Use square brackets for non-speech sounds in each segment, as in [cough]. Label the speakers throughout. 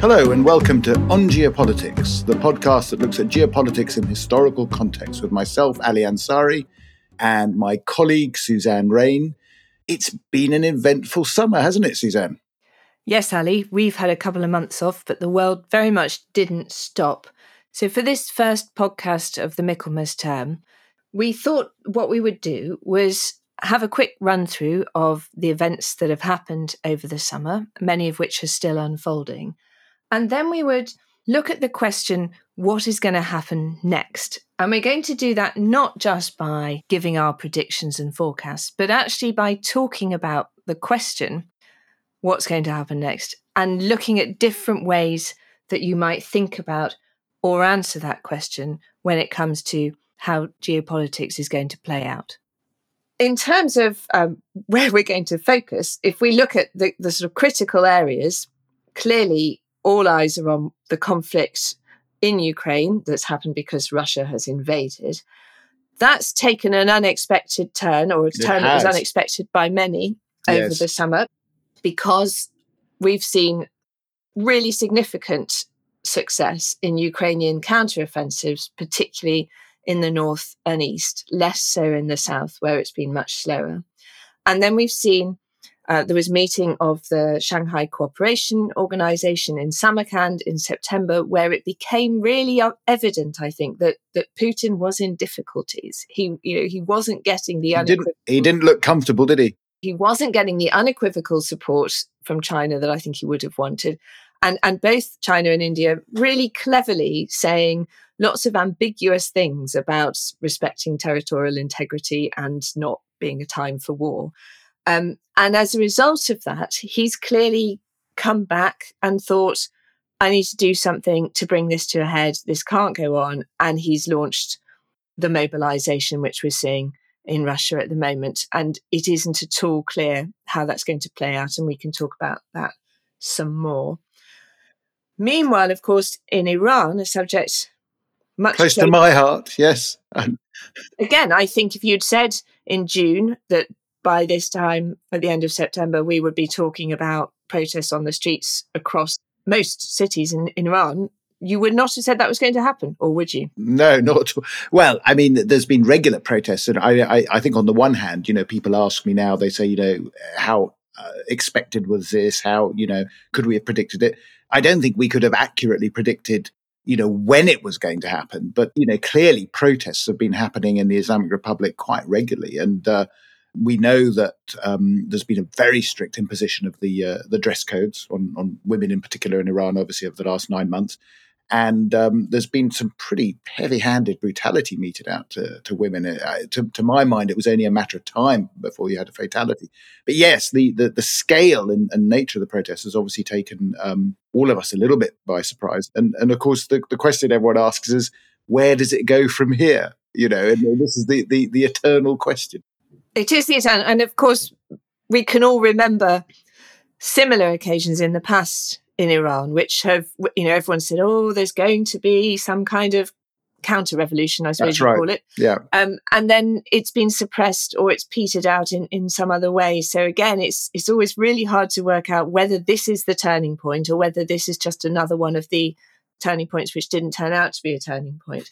Speaker 1: Hello, and welcome to On Geopolitics, the podcast that looks at geopolitics in historical context with myself, Ali Ansari, and my colleague, Suzanne Raine. It's been an eventful summer, hasn't it, Suzanne?
Speaker 2: Yes, Ali, we've had a couple of months off, but the world very much didn't stop. So, for this first podcast of the Michaelmas term, we thought what we would do was have a quick run through of the events that have happened over the summer, many of which are still unfolding. And then we would look at the question what is going to happen next? And we're going to do that not just by giving our predictions and forecasts, but actually by talking about the question what's going to happen next and looking at different ways that you might think about or answer that question when it comes to how geopolitics is going to play out. In terms of um, where we're going to focus, if we look at the, the sort of critical areas, clearly all eyes are on the conflict in Ukraine that's happened because Russia has invaded. That's taken an unexpected turn, or a turn that was unexpected by many over yes. the summer, because we've seen really significant success in Ukrainian counteroffensives, particularly in the north and east, less so in the south, where it's been much slower. And then we've seen uh, there was a meeting of the Shanghai Cooperation Organization in Samarkand in September, where it became really evident, I think, that that Putin was in difficulties. He, you know, he wasn't getting the
Speaker 1: he didn't, he didn't look comfortable, did he?
Speaker 2: He wasn't getting the unequivocal support from China that I think he would have wanted, and and both China and India really cleverly saying lots of ambiguous things about respecting territorial integrity and not being a time for war. Um, and as a result of that, he's clearly come back and thought, I need to do something to bring this to a head. This can't go on. And he's launched the mobilization, which we're seeing in Russia at the moment. And it isn't at all clear how that's going to play out. And we can talk about that some more. Meanwhile, of course, in Iran, a subject
Speaker 1: much close to my heart, yes. [laughs]
Speaker 2: Again, I think if you'd said in June that by this time at the end of September, we would be talking about protests on the streets across most cities in, in Iran. You would not have said that was going to happen, or would you?
Speaker 1: No, [laughs] not. Well, I mean, there's been regular protests, and I, I, I think on the one hand, you know, people ask me now, they say, you know, how uh, expected was this? How, you know, could we have predicted it? I don't think we could have accurately predicted you know when it was going to happen but you know clearly protests have been happening in the islamic republic quite regularly and uh, we know that um, there's been a very strict imposition of the uh, the dress codes on, on women in particular in Iran, obviously over the last nine months, and um, there's been some pretty heavy-handed brutality meted out to, to women. Uh, to, to, my mind, it was only a matter of time before you had a fatality. But yes, the the, the scale and, and, nature of the protest has obviously taken um, all of us a little bit by surprise. And and of course, the, the question everyone asks is, where does it go from here? You know, and this is the the, the eternal question.
Speaker 2: It is the Italian, and of course, we can all remember similar occasions in the past in Iran, which have, you know, everyone said, oh, there's going to be some kind of counter revolution, I suppose That's you right. call it.
Speaker 1: Yeah.
Speaker 2: Um, and then it's been suppressed or it's petered out in, in some other way. So again, it's it's always really hard to work out whether this is the turning point or whether this is just another one of the turning points which didn't turn out to be a turning point.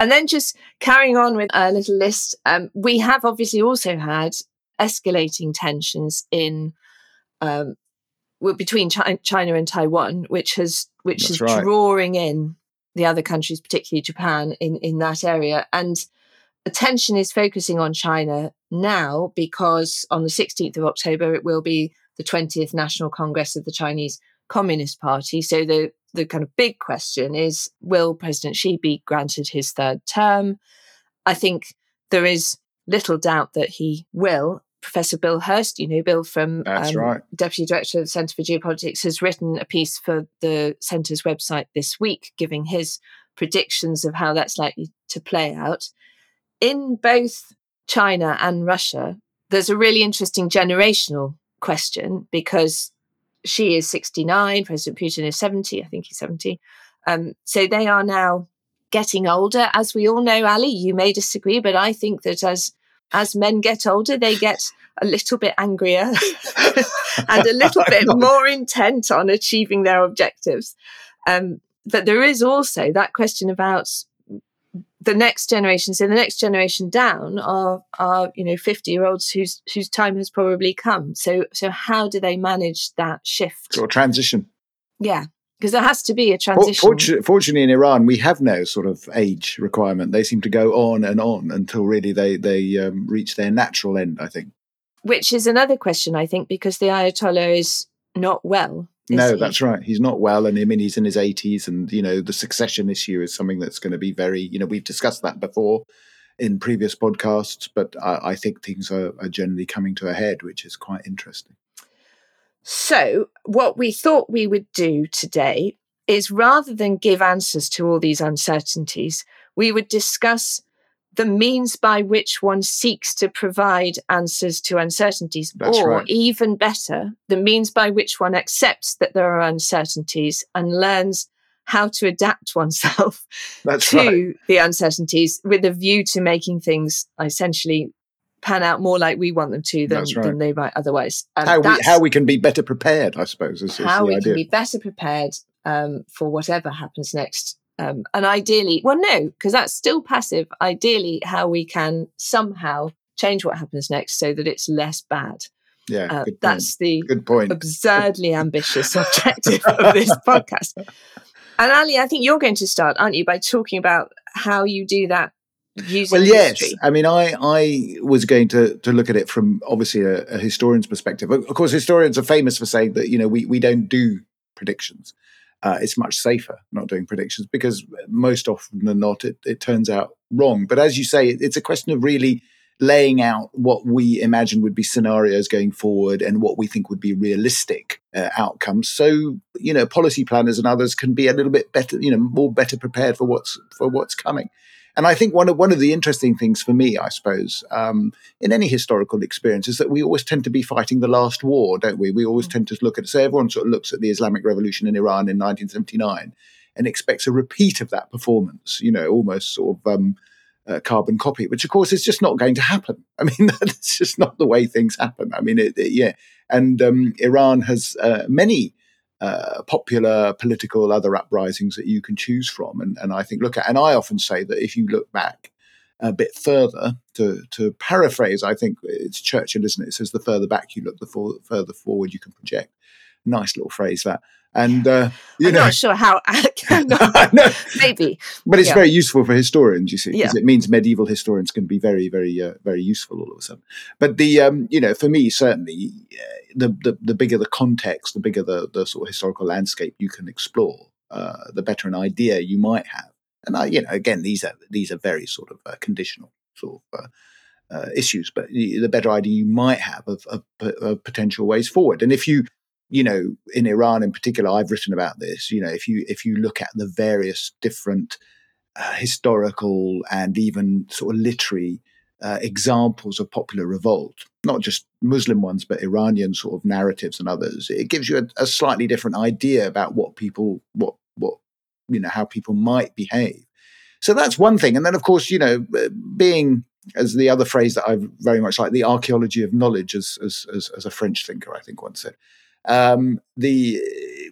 Speaker 2: And then just carrying on with a little list, um, we have obviously also had escalating tensions in um, between China and Taiwan, which has which That's is right. drawing in the other countries, particularly Japan, in in that area. And attention is focusing on China now because on the 16th of October it will be the 20th National Congress of the Chinese Communist Party. So the the kind of big question is will President Xi be granted his third term? I think there is little doubt that he will. Professor Bill Hurst, you know, Bill from
Speaker 1: um, right.
Speaker 2: Deputy Director of the Centre for Geopolitics, has written a piece for the Centre's website this week, giving his predictions of how that's likely to play out. In both China and Russia, there's a really interesting generational question because Xi is 69, President Putin is 70, I think he's 70. Um, so they are now getting older. As we all know, Ali, you may disagree, but I think that as as men get older, they get a little bit angrier [laughs] and a little bit [laughs] more intent on achieving their objectives. Um, but there is also that question about the next generation. So the next generation down are are you know fifty year olds whose whose time has probably come. So so how do they manage that shift
Speaker 1: or transition?
Speaker 2: Yeah, because there has to be a transition.
Speaker 1: Fortunately, fortunately, in Iran, we have no sort of age requirement. They seem to go on and on until really they they um, reach their natural end. I think.
Speaker 2: Which is another question, I think, because the Ayatollah is not well.
Speaker 1: No, he? that's right. He's not well, and I mean he's in his eighties, and you know the succession issue is something that's going to be very. You know, we've discussed that before in previous podcasts, but I, I think things are, are generally coming to a head, which is quite interesting.
Speaker 2: So, what we thought we would do today is rather than give answers to all these uncertainties, we would discuss the means by which one seeks to provide answers to uncertainties, That's or right. even better, the means by which one accepts that there are uncertainties and learns how to adapt [laughs] oneself That's to right. the uncertainties with a view to making things essentially pan out more like we want them to than, right. than they might otherwise.
Speaker 1: Um, how, we, how we can be better prepared, I suppose. Is,
Speaker 2: how
Speaker 1: is
Speaker 2: we idea. can be better prepared um, for whatever happens next um, and ideally, well, no, because that's still passive. Ideally, how we can somehow change what happens next so that it's less bad.
Speaker 1: Yeah, uh,
Speaker 2: that's the
Speaker 1: good point.
Speaker 2: absurdly ambitious [laughs] objective of this podcast. And Ali, I think you're going to start, aren't you, by talking about how you do that using
Speaker 1: well, yes.
Speaker 2: History.
Speaker 1: I mean, I I was going to to look at it from obviously a, a historian's perspective. Of course, historians are famous for saying that you know we we don't do predictions uh, it's much safer not doing predictions because most often than not, it, it turns out wrong. But as you say, it, it's a question of really laying out what we imagine would be scenarios going forward and what we think would be realistic uh, outcomes. So, you know, policy planners and others can be a little bit better, you know, more better prepared for what's for what's coming. And I think one of one of the interesting things for me, I suppose, um, in any historical experience, is that we always tend to be fighting the last war, don't we? We always mm. tend to look at so everyone sort of looks at the Islamic Revolution in Iran in 1979 and expects a repeat of that performance. You know, almost sort of. Um, uh, carbon copy, which of course is just not going to happen. [laughs] I mean, [laughs] that's just not the way things happen. I mean, it, it, yeah. And um, Iran has uh, many uh, popular political other uprisings that you can choose from. And, and I think look at, and I often say that if you look back a bit further, to, to paraphrase, I think it's Churchill, isn't it? It says the further back you look, the for, further forward you can project. Nice little phrase that. And uh, you
Speaker 2: I'm
Speaker 1: know,
Speaker 2: not sure how. [laughs] [laughs] maybe,
Speaker 1: but it's yeah. very useful for historians. You see, because yeah. it means medieval historians can be very, very, uh, very useful all of a sudden. But the, um, you know, for me certainly, uh, the, the the bigger the context, the bigger the the sort of historical landscape you can explore, uh, the better an idea you might have. And I, you know, again, these are these are very sort of uh, conditional sort of. Uh, uh, issues, but the better idea you might have of, of, of, potential ways forward. And if you you know, in Iran in particular, I've written about this. You know, if you if you look at the various different uh, historical and even sort of literary uh, examples of popular revolt, not just Muslim ones, but Iranian sort of narratives and others, it gives you a, a slightly different idea about what people, what what you know, how people might behave. So that's one thing. And then, of course, you know, uh, being as the other phrase that I very much like, the archaeology of knowledge, as, as, as, as a French thinker, I think once said um, the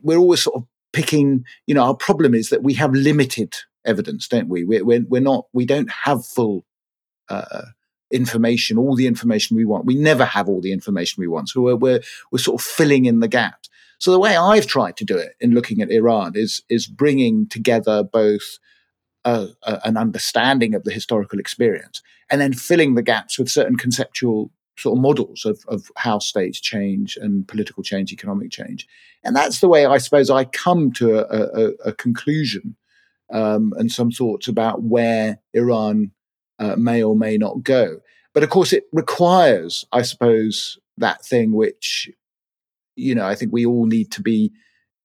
Speaker 1: we're always sort of picking. You know, our problem is that we have limited evidence, don't we? We're we're, we're not. We don't have full. Uh, information, all the information we want. We never have all the information we want. So we're, we're, we're sort of filling in the gaps. So the way I've tried to do it in looking at Iran is, is bringing together both a, a, an understanding of the historical experience and then filling the gaps with certain conceptual sort of models of, of how states change and political change, economic change. And that's the way I suppose I come to a, a, a conclusion um, and some thoughts about where Iran uh, may or may not go. But of course, it requires, I suppose, that thing which, you know, I think we all need to be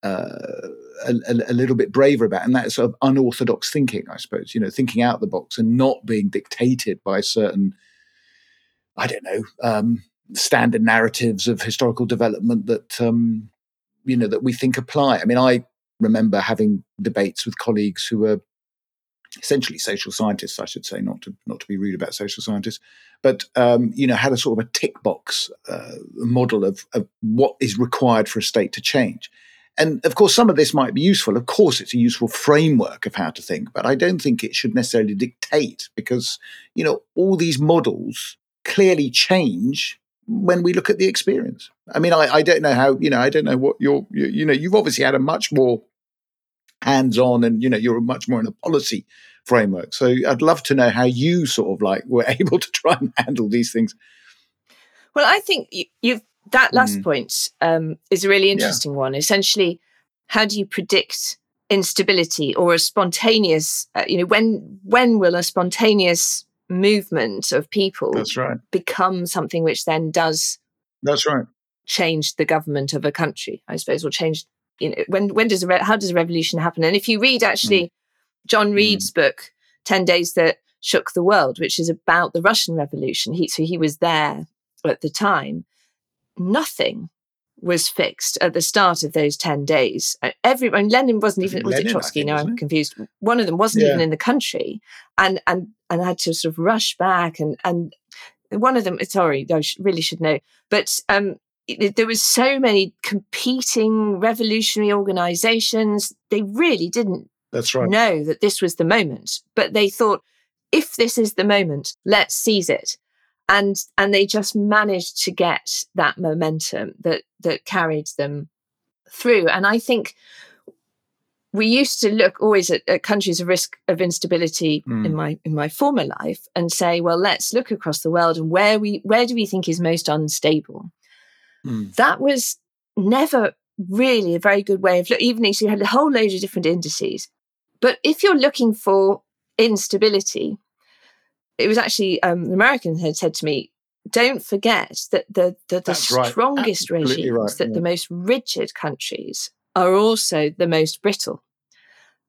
Speaker 1: uh, a, a, little bit braver about, and that sort of unorthodox thinking, I suppose, you know, thinking out of the box and not being dictated by certain I don't know, um, standard narratives of historical development that um, you know that we think apply. I mean, I remember having debates with colleagues who were essentially social scientists, I should say, not to not to be rude about social scientists, but um, you know had a sort of a tick box uh, model of, of what is required for a state to change. And of course, some of this might be useful. Of course, it's a useful framework of how to think, but I don't think it should necessarily dictate because, you know, all these models clearly change when we look at the experience. I mean, I, I don't know how, you know, I don't know what you're, you, you know, you've obviously had a much more hands on and, you know, you're much more in a policy framework. So I'd love to know how you sort of like were [laughs] able to try and handle these things.
Speaker 2: Well, I think you, have that last mm. point um, is a really interesting yeah. one. Essentially, how do you predict instability or a spontaneous? Uh, you know, when when will a spontaneous movement of people
Speaker 1: that's right
Speaker 2: become something which then does
Speaker 1: that's right
Speaker 2: change the government of a country i suppose or change you know when when does a re- how does a revolution happen and if you read actually mm. john mm. reed's mm. book 10 days that shook the world which is about the russian revolution he so he was there at the time nothing was fixed at the start of those 10 days. Uh, Everyone, Lenin wasn't even, was Lenin, it Trotsky? No, I'm confused. One of them wasn't yeah. even in the country and, and, and had to sort of rush back and, and one of them, sorry, I really should know, but, um, it, there was so many competing revolutionary organizations. They really didn't
Speaker 1: That's right.
Speaker 2: know that this was the moment, but they thought, if this is the moment, let's seize it and and they just managed to get that momentum that that carried them through and i think we used to look always at, at countries of risk of instability mm. in my in my former life and say well let's look across the world and where we where do we think is most unstable mm. that was never really a very good way of looking even if you had a whole load of different indices but if you're looking for instability it was actually um, the Americans had said to me, "Don't forget that the the, the strongest right. regimes, right. that yeah. the most rigid countries are also the most brittle."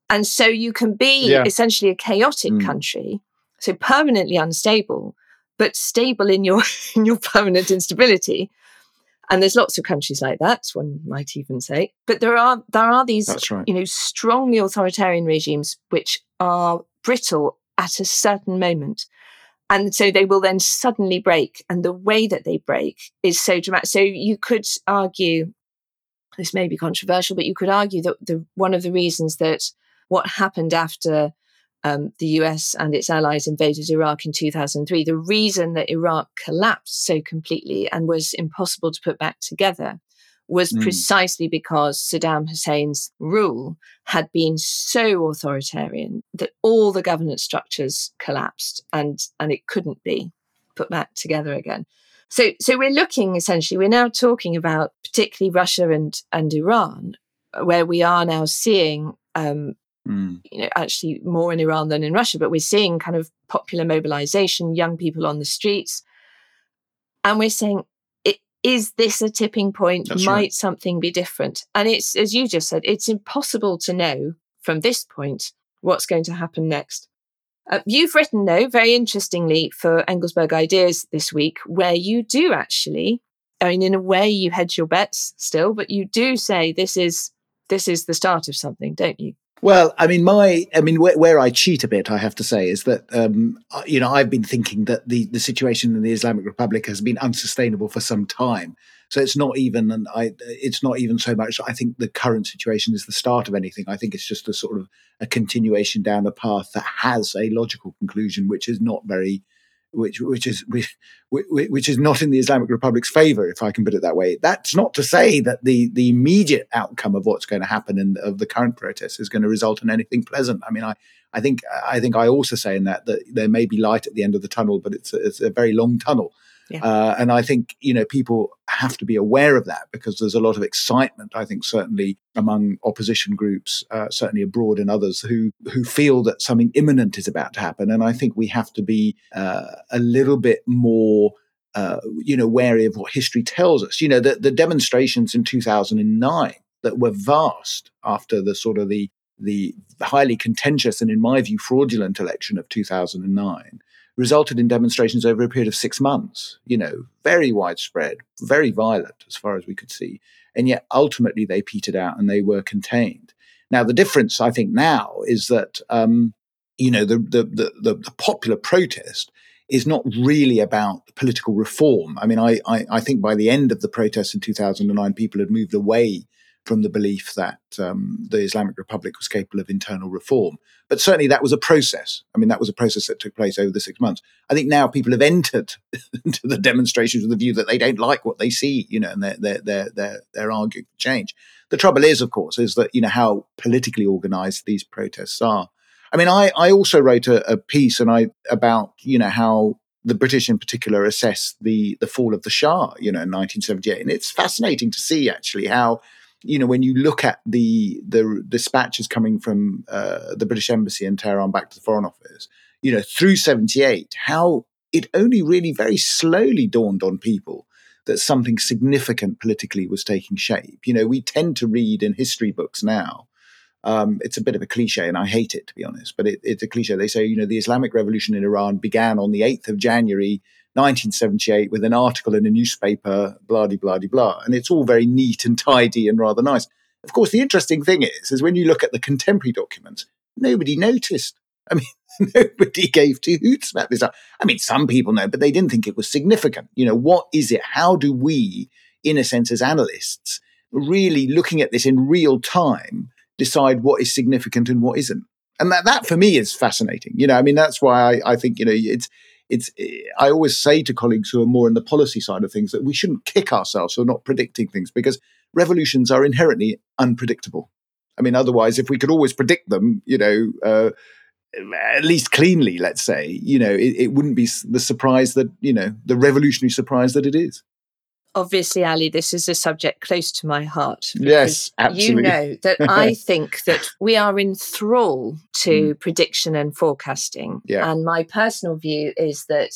Speaker 2: And so you can be yeah. essentially a chaotic mm. country, so permanently unstable, but stable in your [laughs] in your permanent instability. And there's lots of countries like that, one might even say. But there are there are these, right. you know, strongly authoritarian regimes which are brittle at a certain moment. And so they will then suddenly break. And the way that they break is so dramatic. So you could argue, this may be controversial, but you could argue that the, one of the reasons that what happened after um, the US and its allies invaded Iraq in 2003, the reason that Iraq collapsed so completely and was impossible to put back together was mm. precisely because Saddam Hussein's rule had been so authoritarian that all the governance structures collapsed and, and it couldn't be put back together again. So, so we're looking essentially, we're now talking about particularly Russia and, and Iran, where we are now seeing, um, mm. you know, actually more in Iran than in Russia, but we're seeing kind of popular mobilization, young people on the streets. And we're saying, is this a tipping point? That's Might right. something be different? And it's, as you just said, it's impossible to know from this point what's going to happen next. Uh, you've written, though, very interestingly for Engelsberg Ideas this week, where you do actually, I mean, in a way, you hedge your bets still, but you do say this is this is the start of something, don't you?
Speaker 1: Well, I mean, my, I mean, where, where I cheat a bit, I have to say, is that, um, you know, I've been thinking that the, the situation in the Islamic Republic has been unsustainable for some time. So it's not even, and I, it's not even so much. I think the current situation is the start of anything. I think it's just a sort of a continuation down a path that has a logical conclusion, which is not very which which is which, which is not in the Islamic Republic's favor, if I can put it that way. That's not to say that the the immediate outcome of what's going to happen in of the current protests is going to result in anything pleasant. I mean, I I think I think I also say in that that there may be light at the end of the tunnel, but it's a, it's a very long tunnel. Yeah. Uh, and I think you know people have to be aware of that because there's a lot of excitement. I think certainly among opposition groups, uh, certainly abroad and others who who feel that something imminent is about to happen. And I think we have to be uh, a little bit more. Uh, you know, wary of what history tells us. You know, the, the demonstrations in 2009 that were vast after the sort of the the highly contentious and, in my view, fraudulent election of 2009 resulted in demonstrations over a period of six months, you know, very widespread, very violent as far as we could see. And yet ultimately they petered out and they were contained. Now, the difference, I think, now is that, um, you know, the, the, the, the popular protest is not really about political reform. I mean, I, I, I, think by the end of the protests in 2009, people had moved away from the belief that um, the Islamic Republic was capable of internal reform. But certainly that was a process. I mean, that was a process that took place over the six months. I think now people have entered [laughs] into the demonstrations with the view that they don't like what they see, you know, and they're, they're, they're, they're, they're arguing for change. The trouble is, of course, is that, you know, how politically organized these protests are. I mean, I, I also wrote a, a piece and I about, you know, how the British in particular assess the the fall of the Shah, you know, in 1978. And it's fascinating to see actually how you know, when you look at the the dispatches coming from uh, the British Embassy in Tehran back to the Foreign Office, you know, through '78, how it only really very slowly dawned on people that something significant politically was taking shape. You know, we tend to read in history books now. Um, it's a bit of a cliche, and I hate it to be honest, but it, it's a cliche. They say, you know, the Islamic Revolution in Iran began on the 8th of January 1978 with an article in a newspaper, blah, blah, blah, blah. And it's all very neat and tidy and rather nice. Of course, the interesting thing is, is when you look at the contemporary documents, nobody noticed. I mean, [laughs] nobody gave two hoots about this. I mean, some people know, but they didn't think it was significant. You know, what is it? How do we, in a sense, as analysts, really looking at this in real time, decide what is significant and what isn't? And that, that for me is fascinating. You know, I mean, that's why I, I think, you know, it's, it's I always say to colleagues who are more in the policy side of things that we shouldn't kick ourselves for not predicting things because revolutions are inherently unpredictable. I mean, otherwise, if we could always predict them, you know, uh, at least cleanly, let's say, you know, it, it wouldn't be the surprise that you know the revolutionary surprise that it is
Speaker 2: obviously, Ali, this is a subject close to my heart.
Speaker 1: Yes, absolutely.
Speaker 2: You know that [laughs] I think that we are in thrall to mm. prediction and forecasting.
Speaker 1: Yeah.
Speaker 2: And my personal view is that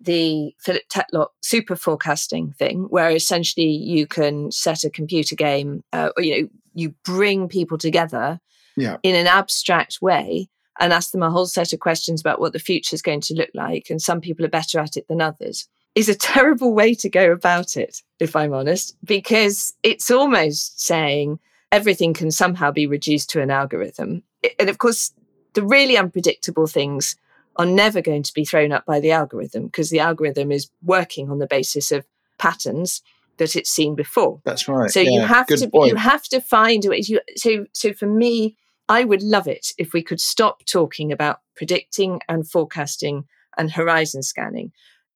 Speaker 2: the Philip Tetlock super forecasting thing, where essentially you can set a computer game, uh, or, you know, you bring people together
Speaker 1: yeah.
Speaker 2: in an abstract way and ask them a whole set of questions about what the future is going to look like. And some people are better at it than others is a terrible way to go about it, if I'm honest, because it's almost saying everything can somehow be reduced to an algorithm. And of course, the really unpredictable things are never going to be thrown up by the algorithm because the algorithm is working on the basis of patterns that it's seen before.
Speaker 1: That's right.
Speaker 2: So
Speaker 1: yeah,
Speaker 2: you have to
Speaker 1: point.
Speaker 2: you have to find a way. You, so so for me, I would love it if we could stop talking about predicting and forecasting and horizon scanning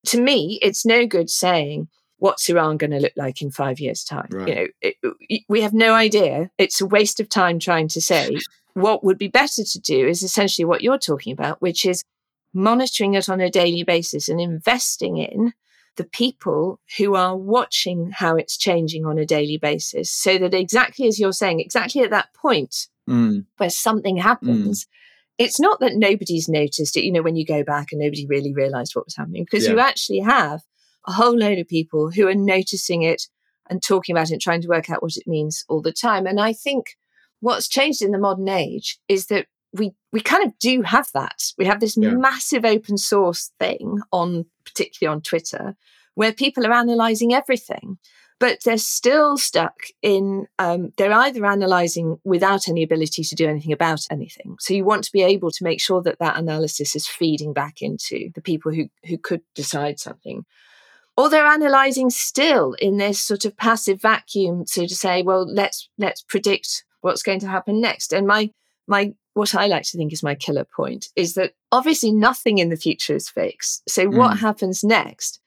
Speaker 2: to me, it's no good saying, what's Iran going to look like in five years' time?
Speaker 1: Right.
Speaker 2: You know, it, we have no idea. It's a waste of time trying to say. what would be better to do is essentially what you're talking about, which is monitoring it on a daily basis and investing in the people who are watching how it's changing on a daily basis so that exactly as you're saying, exactly at that point
Speaker 1: mm.
Speaker 2: where something happens, mm it's not that nobody's noticed it, you know, when you go back and nobody really realized what was happening, because yeah. you actually have a whole load of people who are noticing it and talking about it and trying to work out what it means all the time. And I think what's changed in the modern age is that we we kind of do have that. We have this yeah. massive open source thing on particularly on Twitter where people are analyzing everything but they're still stuck in um, they're either analyzing without any ability to do anything about anything so you want to be able to make sure that that analysis is feeding back into the people who who could decide something or they're analyzing still in this sort of passive vacuum to, to say well let's let's predict what's going to happen next and my my what I like to think is my killer point is that obviously nothing in the future is fixed. So mm. what happens next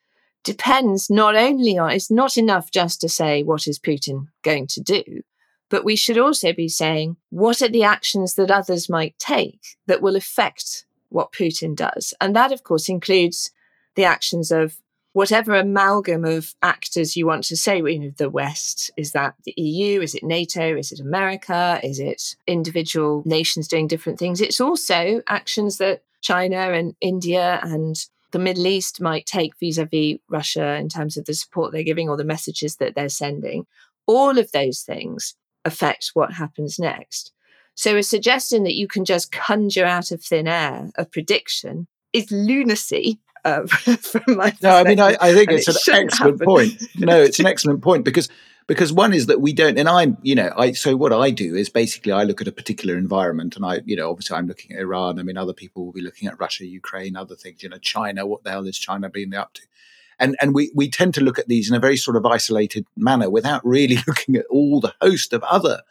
Speaker 2: depends not only on, it's not enough just to say, what is Putin going to do? But we should also be saying, what are the actions that others might take that will affect what Putin does? And that, of course, includes the actions of whatever amalgam of actors you want to say, know, the West, is that the EU, is it NATO, is it America, is it individual nations doing different things? It's also actions that China and India and the Middle East might take vis a vis Russia in terms of the support they're giving or the messages that they're sending. All of those things affect what happens next. So, a suggestion that you can just conjure out of thin air a prediction is lunacy. Uh, [laughs] from my
Speaker 1: no, I mean, I, I think it's it an excellent happen. point. No, it's an [laughs] excellent point because because one is that we don't, and I'm, you know, I so what I do is basically I look at a particular environment, and I, you know, obviously I'm looking at Iran. I mean, other people will be looking at Russia, Ukraine, other things. You know, China. What the hell is China being up to? And and we we tend to look at these in a very sort of isolated manner without really [laughs] looking at all the host of other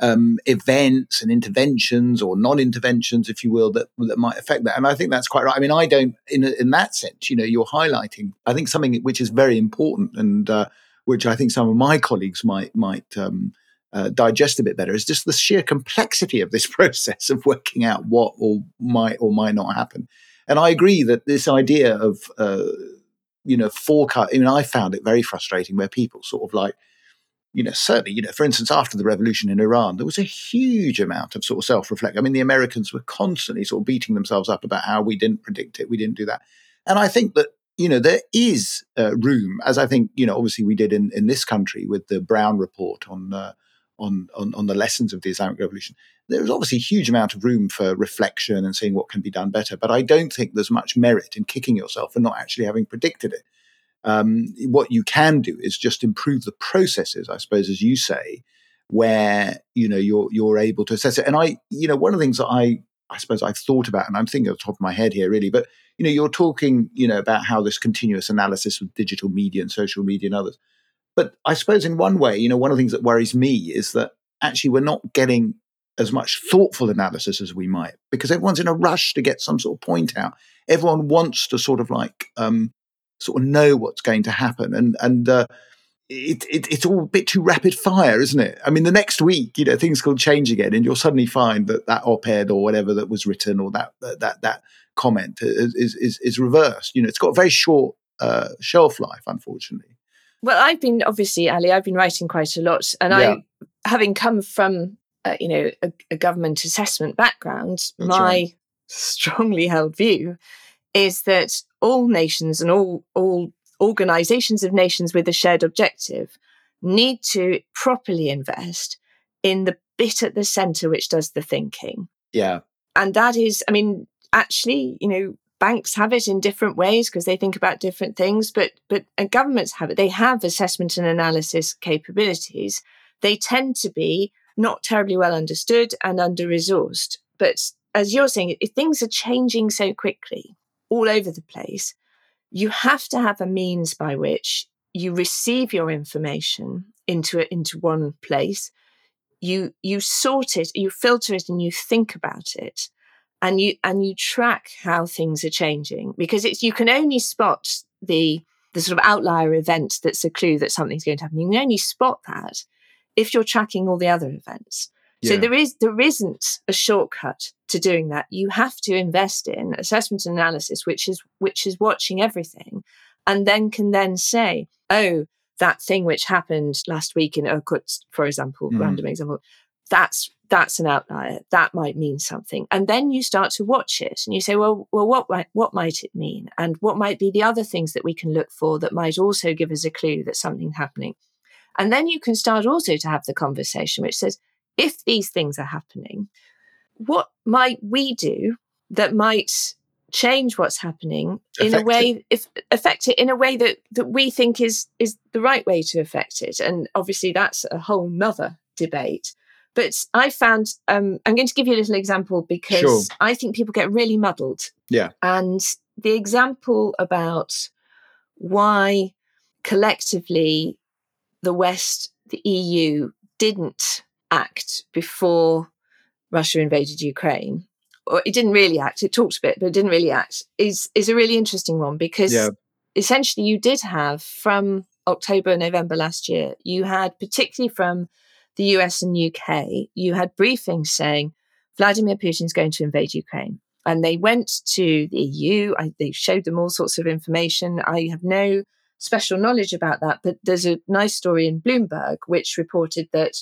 Speaker 1: um, events and interventions or non-interventions, if you will, that that might affect that. And I think that's quite right. I mean, I don't, in in that sense, you know, you're highlighting. I think something which is very important and uh, which I think some of my colleagues might might um, uh, digest a bit better is just the sheer complexity of this [laughs] process of working out what or might or might not happen. And I agree that this idea of uh, you know forecast. I mean, I found it very frustrating where people sort of like you know, certainly, you know, for instance, after the revolution in Iran, there was a huge amount of sort of self reflect. I mean, the Americans were constantly sort of beating themselves up about how we didn't predict it, we didn't do that. And I think that, you know, there is uh, room, as I think, you know, obviously we did in, in this country with the Browne report on, uh, on, on, on the lessons of the Islamic Revolution. There's obviously a huge amount of room for reflection and seeing what can be done better. But I don't think there's much merit in kicking yourself for not actually having predicted it. Um, what you can do is just improve the processes, I suppose, as you say, where you know you're you're able to assess it. And I, you know, one of the things that I I suppose I've thought about, and I'm thinking at the top of my head here, really, but you know, you're talking, you know, about how this continuous analysis with digital media and social media and others. But I suppose in one way, you know, one of the things that worries me is that actually we're not getting as much thoughtful analysis as we might because everyone's in a rush to get some sort of point out. Everyone wants to sort of like um, sort of know what's going to happen. And and uh, it, it, it's all a bit too rapid fire, isn't it? I mean, the next week, you know, things could change again, and you'll suddenly find that that op-ed or whatever that was written or that that that comment is is, is reversed. You know, it's got a very short uh, shelf life, unfortunately.
Speaker 2: Well, I've been obviously, Ali, I've been writing quite a lot, and yeah. I, having come from uh, you know a, a, government assessment background, That's my right. [laughs] strongly held view is that all nations and all, all organizations of nations with a shared objective need to properly invest in the bit at the center which does the thinking.
Speaker 1: Yeah.
Speaker 2: And that is, I mean, actually, you know, banks have it in different ways because they think about different things, but but and governments have it. They have assessment and analysis capabilities. They tend to be not terribly well understood and under resourced. But as you're saying, if things are changing so quickly, all over the place, you have to have a means by which you receive your information into it into one place. You you sort it, you filter it, and you think about it, and you and you track how things are changing because it's you can only spot the the sort of outlier event that's a clue that something's going to happen. You can only spot that if you're tracking all the other events. So there is there isn't a shortcut to doing that. You have to invest in assessment and analysis, which is which is watching everything, and then can then say, oh, that thing which happened last week in Irkutsk, for example, mm. random example, that's that's an outlier. That might mean something, and then you start to watch it, and you say, well, well, what might what might it mean, and what might be the other things that we can look for that might also give us a clue that something's happening, and then you can start also to have the conversation which says if these things are happening, what might we do that might change what's happening affect in a way it. if affect it in a way that that we think is is the right way to affect it and obviously that's a whole nother debate but i found um, i'm going to give you a little example because sure. i think people get really muddled
Speaker 1: yeah
Speaker 2: and the example about why collectively the west the eu didn't act before Russia invaded Ukraine, or it didn't really act, it talked a bit, but it didn't really act, is, is a really interesting one because yeah. essentially you did have from October, November last year, you had particularly from the US and UK, you had briefings saying Vladimir Putin's going to invade Ukraine. And they went to the EU, I, they showed them all sorts of information. I have no special knowledge about that, but there's a nice story in Bloomberg which reported that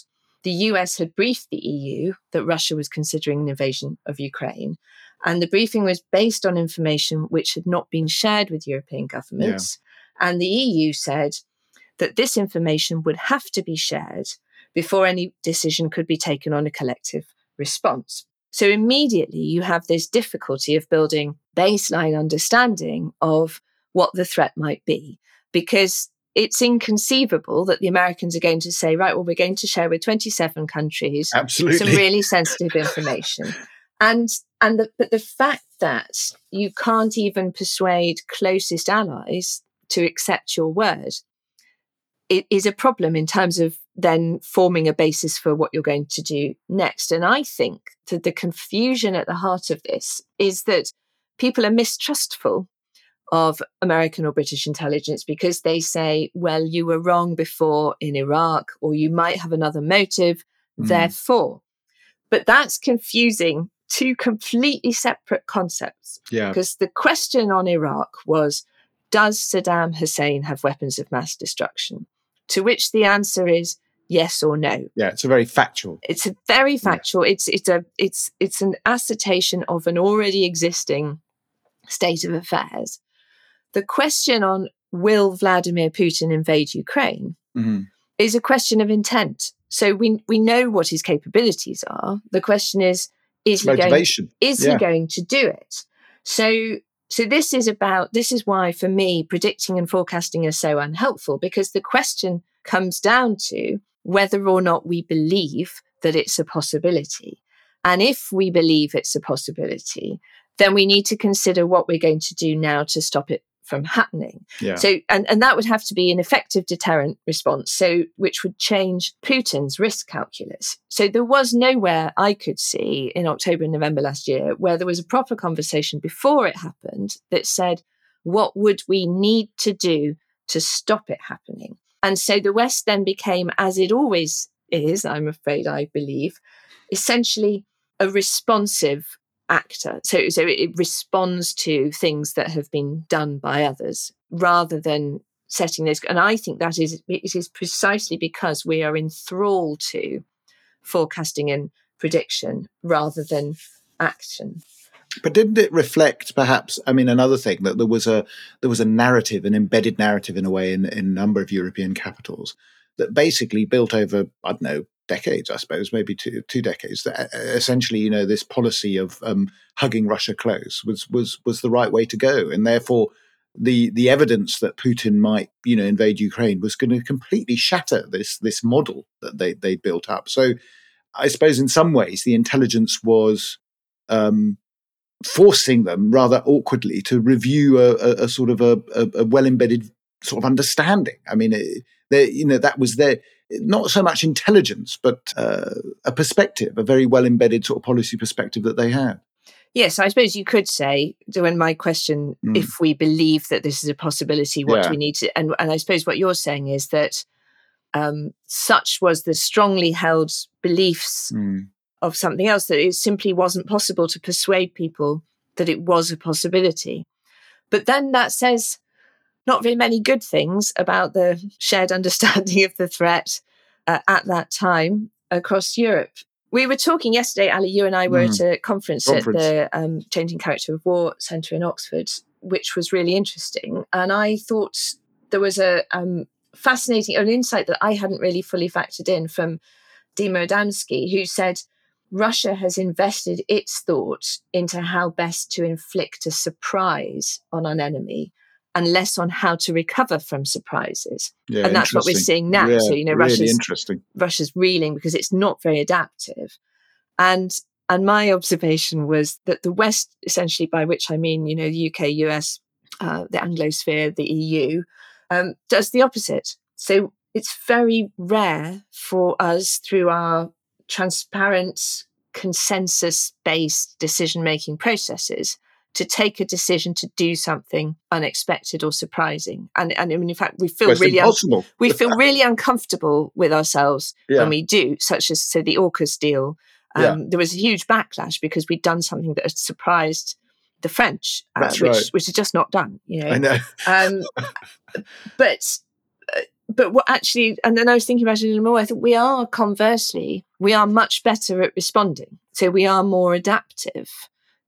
Speaker 2: the US had briefed the EU that Russia was considering an invasion of Ukraine. And the briefing was based on information which had not been shared with European governments. Yeah. And the EU said that this information would have to be shared before any decision could be taken on a collective response. So immediately you have this difficulty of building baseline understanding of what the threat might be, because it's inconceivable that the Americans are going to say, right, well, we're going to share with 27 countries
Speaker 1: Absolutely.
Speaker 2: some really sensitive information. And and the, but the fact that you can't even persuade closest allies to accept your word it is a problem in terms of then forming a basis for what you're going to do next. And I think that the confusion at the heart of this is that people are mistrustful of American or British intelligence because they say, well, you were wrong before in Iraq, or you might have another motive, mm. therefore. But that's confusing two completely separate concepts.
Speaker 1: Yeah.
Speaker 2: Because the question on Iraq was, does Saddam Hussein have weapons of mass destruction? to which the answer is yes or no.
Speaker 1: Yeah, it's a very factual.
Speaker 2: It's a very factual. Yeah. It's it's a it's it's an assertion of an already existing state of affairs. The question on will Vladimir Putin invade Ukraine mm-hmm. is a question of intent. So we we know what his capabilities are. The question is is
Speaker 1: Motivation.
Speaker 2: he going is yeah. he going to do it? So so this is about, this is why for me, predicting and forecasting are so unhelpful because the question comes down to whether or not we believe that it's a possibility. And if we believe it's a possibility, then we need to consider what we're going to do now to stop it from happening.
Speaker 1: Yeah.
Speaker 2: So, and, and that would have to be an effective deterrent response, so which would change Putin's risk calculus. So there was nowhere I could see in October and November last year where there was a proper conversation before it happened that said, what would we need to do to stop it happening? And so the West then became, as it always is, I'm afraid, I believe, essentially a responsive actor. So, so it responds to things that have been done by others rather than setting those. And I think that is it is precisely because we are enthralled to forecasting and prediction rather than action.
Speaker 1: But didn't it reflect perhaps I mean another thing that there was a there was a narrative, an embedded narrative in a way in, in a number of European capitals that basically built over, I don't know, decades, I suppose, maybe two two decades. That uh, essentially, you know, this policy of um, hugging Russia close was was was the right way to go, and therefore the the evidence that Putin might you know invade Ukraine was going to completely shatter this this model that they they built up. So I suppose in some ways the intelligence was. Um, forcing them rather awkwardly to review a, a, a sort of a, a, well embedded sort of understanding. I mean, it, they, you know, that was their not so much intelligence, but uh, a perspective, a very well embedded sort of policy perspective that they had.
Speaker 2: Yes, I suppose you could say, when my question, mm. if we believe that this is a possibility, what yeah. do we need to? And, and I suppose what you're saying is that um, such was the strongly held beliefs mm. of something else that it simply wasn't possible to persuade people that it was a possibility. But then that says not very many good things about the shared understanding of the threat uh, at that time across Europe. We were talking yesterday, Ali, you and I were mm. at a conference, conference. at the um, Changing Character of War Centre in Oxford, which was really interesting. And I thought there was a um, fascinating, an insight that I hadn't really fully factored in from Dima Adamsky, who said, Russia has invested its thought into how best to inflict a surprise on an enemy and less on how to recover from surprises.
Speaker 1: Yeah,
Speaker 2: and that's what we're seeing now.
Speaker 1: Yeah,
Speaker 2: so, you know,
Speaker 1: really
Speaker 2: Russia's,
Speaker 1: interesting.
Speaker 2: Russia's reeling because it's not very adaptive. And and my observation was that the West, essentially, by which I mean, you know, the UK, US, uh, the Anglosphere, the EU, um, does the opposite. So it's very rare for us through our transparent, consensus based decision making processes to take a decision to do something unexpected or surprising. And, and I mean, in fact, we feel
Speaker 1: well,
Speaker 2: really
Speaker 1: un-
Speaker 2: we [laughs] feel really uncomfortable with ourselves
Speaker 1: yeah.
Speaker 2: when we do, such as so the AUKUS deal. Um, yeah. There was a huge backlash because we'd done something that had surprised the French, which
Speaker 1: right.
Speaker 2: which is just not done. You know,
Speaker 1: I know.
Speaker 2: um, [laughs] but uh, but what actually, and then I was thinking about it a little more. I think we are conversely, we are much better at responding. So we are more adaptive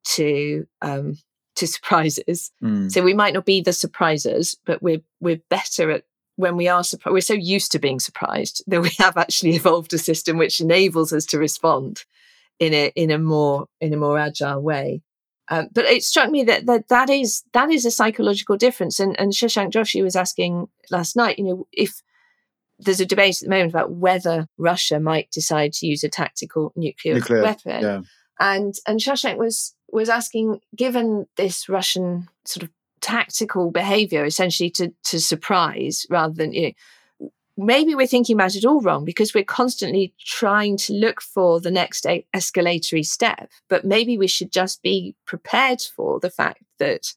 Speaker 2: to um, to [laughs] surprises.
Speaker 1: Mm.
Speaker 2: So we might not be the surprisers, but we're we're better at when we are surprised. We're so used to being surprised that we have actually [laughs] evolved a system which enables us to respond in a in a more in a more agile way. Um, but it struck me that, that that is that is a psychological difference. And and Shashank Joshi was asking last night, you know, if there's a debate at the moment about whether Russia might decide to use a tactical nuclear, nuclear weapon. Yeah. And and Shashank was was asking, given this Russian sort of tactical behavior, essentially to to surprise rather than you know, maybe we're thinking about it all wrong because we're constantly trying to look for the next escalatory step. But maybe we should just be prepared for the fact that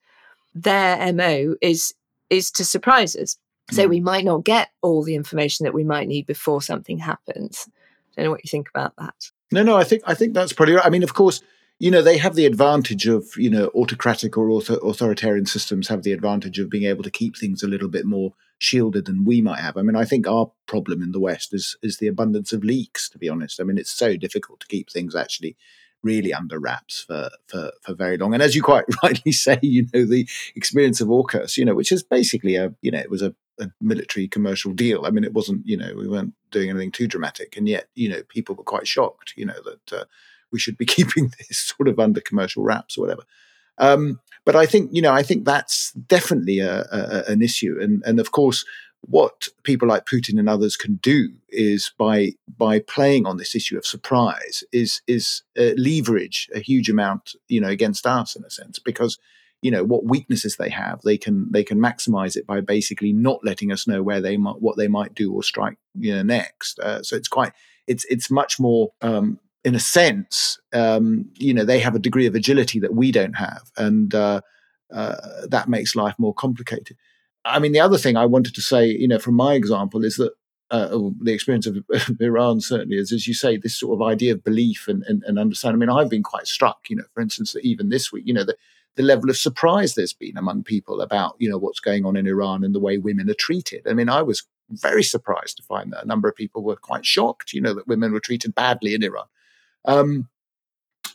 Speaker 2: their mo is is to surprise us. So mm. we might not get all the information that we might need before something happens. I don't know what you think about that.
Speaker 1: No, no, I think I think that's probably right. I mean, of course, you know, they have the advantage of, you know, autocratic or author- authoritarian systems have the advantage of being able to keep things a little bit more shielded than we might have. I mean, I think our problem in the West is is the abundance of leaks, to be honest. I mean, it's so difficult to keep things actually really under wraps for, for, for very long. And as you quite [laughs] rightly say, you know, the experience of AUKUS, you know, which is basically a, you know, it was a, a military commercial deal. I mean, it wasn't, you know, we weren't doing anything too dramatic. And yet, you know, people were quite shocked, you know, that uh, we should be [laughs] keeping this sort of under commercial wraps or whatever. Um, but I think, you know, I think that's definitely a, a, an issue. And, and of course, what people like Putin and others can do is by by playing on this issue of surprise is is uh, leverage a huge amount you know against us in a sense because you know what weaknesses they have they can they can maximize it by basically not letting us know where they might what they might do or strike you know next uh, so it's quite it's it's much more um, in a sense um, you know they have a degree of agility that we don't have and uh, uh, that makes life more complicated I mean, the other thing I wanted to say, you know, from my example, is that uh, the experience of, [laughs] Iran certainly is, as you say, this sort of idea of belief and, and, and understanding. I mean, I've been quite struck, you know, for instance, that even this week, you know, the, the level of surprise there's been among people about, you know, what's going on in Iran and the way women are treated. I mean, I was very surprised to find that a number of people were quite shocked, you know, that women were treated badly in Iran. Um,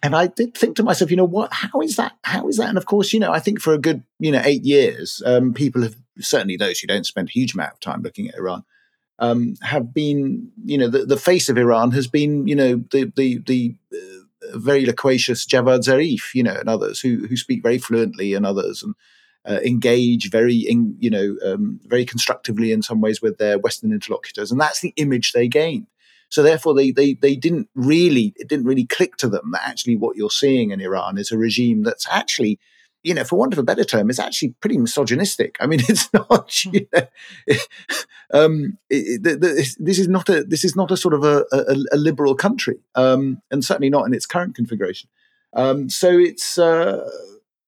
Speaker 1: and I did think to myself, you know, what? How is that? How is that? And of course, you know, I think for a good, you know, eight years, um, people have certainly those who don't spend a huge amount of time looking at Iran um, have been, you know, the, the, face of Iran has been, you know, the the the uh, very loquacious Javad Zarif, you know, and others who who speak very fluently, and others and uh, engage very, in, you know, um, very constructively in some ways with their Western interlocutors, and that's the image they gained. So therefore, they they they didn't really it didn't really click to them that actually what you're seeing in Iran is a regime that's actually you know, for want of a better term, is actually pretty misogynistic. I mean, [laughs] it's not. Hmm. You know, [laughs] um, it, it, this is not a this is not a sort of a, a, a liberal country, um, and certainly not in its current configuration. Um, so it's uh,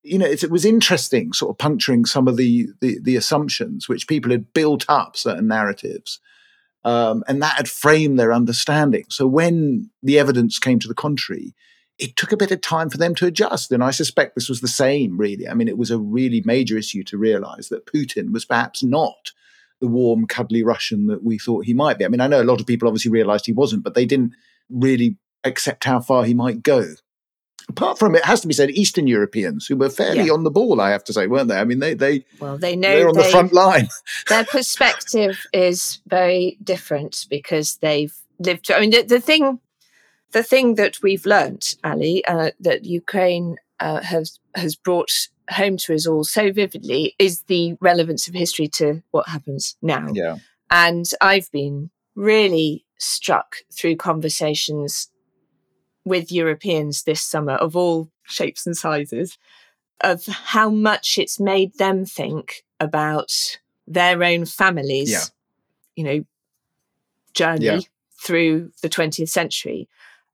Speaker 1: you know it was interesting, sort of puncturing some of the, the, the assumptions which people had built up certain narratives um, and that had framed their understanding. So when the evidence came to the contrary, it took a bit of time for them to adjust. And I suspect this was the same, really. I mean, it was a really major issue to realize that Putin was perhaps not the warm, cuddly Russian that we thought he might be. I mean, I know a lot of people obviously realized he wasn't, but they didn't really accept how far he might go apart from it has to be said, Eastern Europeans who were fairly yeah. on the ball, I have to say, weren't they? I mean, they they
Speaker 2: well, they know
Speaker 1: they're on
Speaker 2: they,
Speaker 1: the front line. [laughs]
Speaker 2: their perspective is very different because they've lived. I mean, the, the thing, the thing that we've learnt, Ali, uh, that Ukraine uh, has has brought home to us all so vividly is the relevance of history to what happens now.
Speaker 1: Yeah,
Speaker 2: and I've been really struck through conversations with Europeans this summer of all shapes and sizes of how much it's made them think about their own families,
Speaker 1: yeah.
Speaker 2: you know, journey yeah. through the 20th century.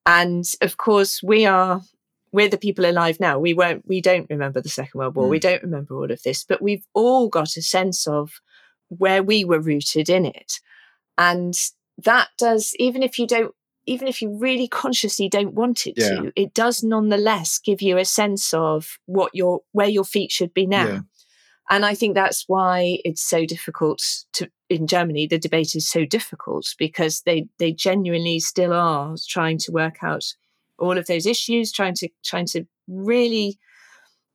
Speaker 2: And of course, we are we're the people alive now. We won't we don't remember the Second World War. Mm. We don't remember all of this, but we've all got a sense of where we were rooted in it. And that does, even if you don't even if you really consciously don't want it yeah. to, it does nonetheless give you a sense of what your where your feet should be now. Yeah. And I think that's why it's so difficult to in Germany. The debate is so difficult because they they genuinely still are trying to work out all of those issues, trying to trying to really.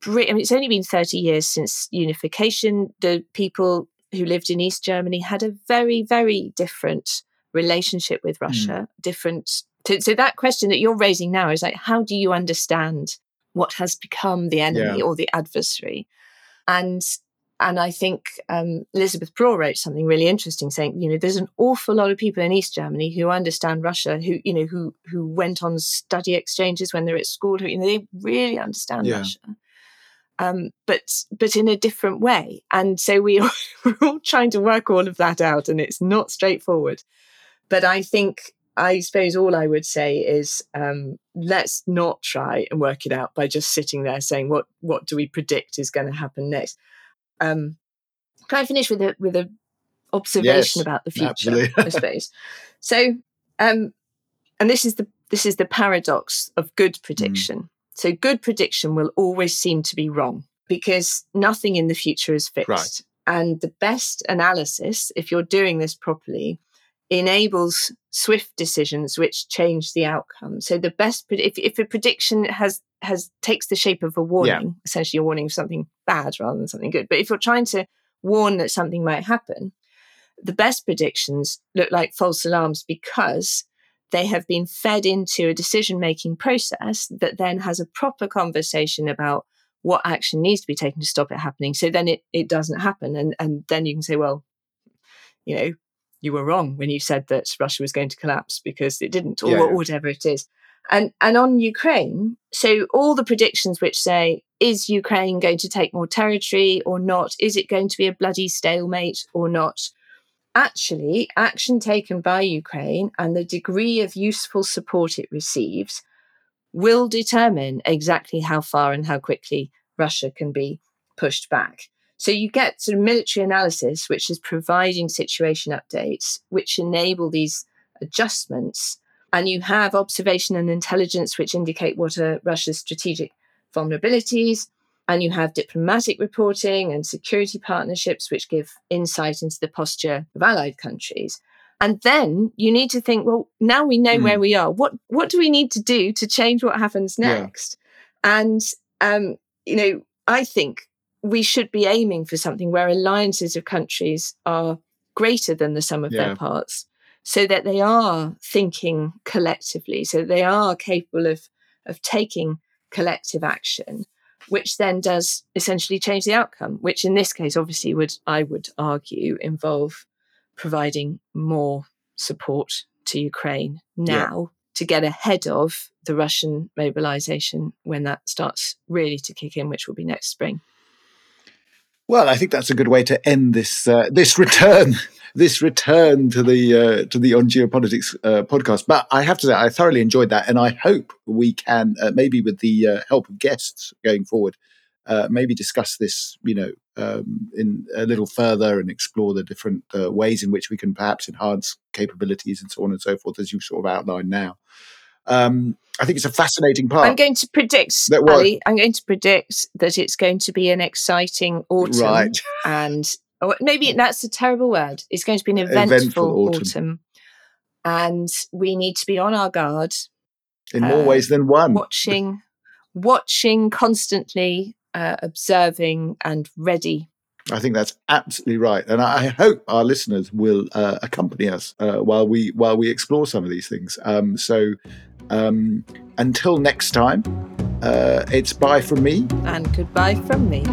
Speaker 2: I mean, it's only been thirty years since unification. The people who lived in East Germany had a very very different relationship with hmm. Russia, mm. different So, so that question that you're raising now is like, how do you understand what has become the enemy
Speaker 1: Yeah.
Speaker 2: or the adversary? And and I think um, Elizabeth Braw wrote something really interesting, saying, you know, there's an awful lot of people in East Germany who understand Russia, who you know, who who went on study exchanges when they're at school, who you know, they really understand
Speaker 1: Yeah.
Speaker 2: Russia, um, but but in a different way. And so we are, [laughs] we're all trying to work all of that out, and it's not straightforward. But I think I suppose all I would say is um, let's not try and work it out by just sitting there saying what what do we predict is going to happen next. Um, can I finish with a with a observation
Speaker 1: Yes,
Speaker 2: about the future?
Speaker 1: absolutely.
Speaker 2: I [laughs] suppose. So, um, and this is the this is the paradox of good prediction. So, good prediction will always seem to be wrong because nothing in the future is fixed.
Speaker 1: Right.
Speaker 2: And the best analysis, if you're doing this properly, enables swift decisions which change the outcome. So the best, if, if a prediction has has takes the shape of a warning, essentially a warning of something bad rather than something good. But if you're trying to warn that something might happen, the best predictions look like false alarms because they have been fed into a decision making process that then has a proper conversation about what action needs to be taken to stop it happening. So then it, it doesn't happen. And, and then you can say, well, you know, you were wrong when you said that Russia was going to collapse because it didn't, or
Speaker 1: Yeah, yeah.
Speaker 2: whatever it is. And and on Ukraine, so all the predictions which say, is Ukraine going to take more territory or not? Is it going to be a bloody stalemate or not? Actually, action taken by Ukraine and the degree of useful support it receives will determine exactly how far and how quickly Russia can be pushed back. So you get sort of military analysis, which is providing situation updates, which enable these adjustments. And you have observation and intelligence, which indicate what are Russia's strategic vulnerabilities. And you have diplomatic reporting and security partnerships, which give insight into the posture of allied countries. And then you need to think, well, now we know
Speaker 1: Mm.
Speaker 2: where we are. What what do we need to do to change what happens
Speaker 1: Yeah.
Speaker 2: next? And um, you know, I think we should be aiming for something where alliances of countries are greater than the sum of
Speaker 1: Yeah.
Speaker 2: their parts, so that they are thinking collectively, so they are capable of of taking collective action, which then does essentially change the outcome. Which in this case, obviously, would I would argue involve providing more support to Ukraine
Speaker 1: Yeah.
Speaker 2: now to get ahead of the Russian mobilization when that starts really to kick in, which will be next spring.
Speaker 1: Well, I think that's a good way to end this uh, this return [laughs] this return to the uh, to the on geopolitics uh, podcast. But I have to say, I thoroughly enjoyed that, and I hope we can uh, maybe with the uh, help of guests going forward, uh, maybe discuss this, you know, um, in a little further and explore the different uh, ways in which we can perhaps enhance capabilities and so on and so forth, as you've sort of outlined now. Um, I think it's a fascinating part.
Speaker 2: I'm going to predict,
Speaker 1: That what?
Speaker 2: Ali, I'm going to predict that it's going to be an exciting autumn.
Speaker 1: Right. [laughs]
Speaker 2: And or maybe that's a terrible word. It's going to be an eventful,
Speaker 1: Eventful autumn.
Speaker 2: autumn. And we need to be on our guard,
Speaker 1: in more
Speaker 2: uh,
Speaker 1: ways than one.
Speaker 2: watching, watching constantly, uh, observing, and ready.
Speaker 1: I think that's absolutely right, and I hope our listeners will uh, accompany us uh, while we while we explore some of these things. Um, so, um, until next time, uh, it's bye from me.
Speaker 2: And goodbye from me.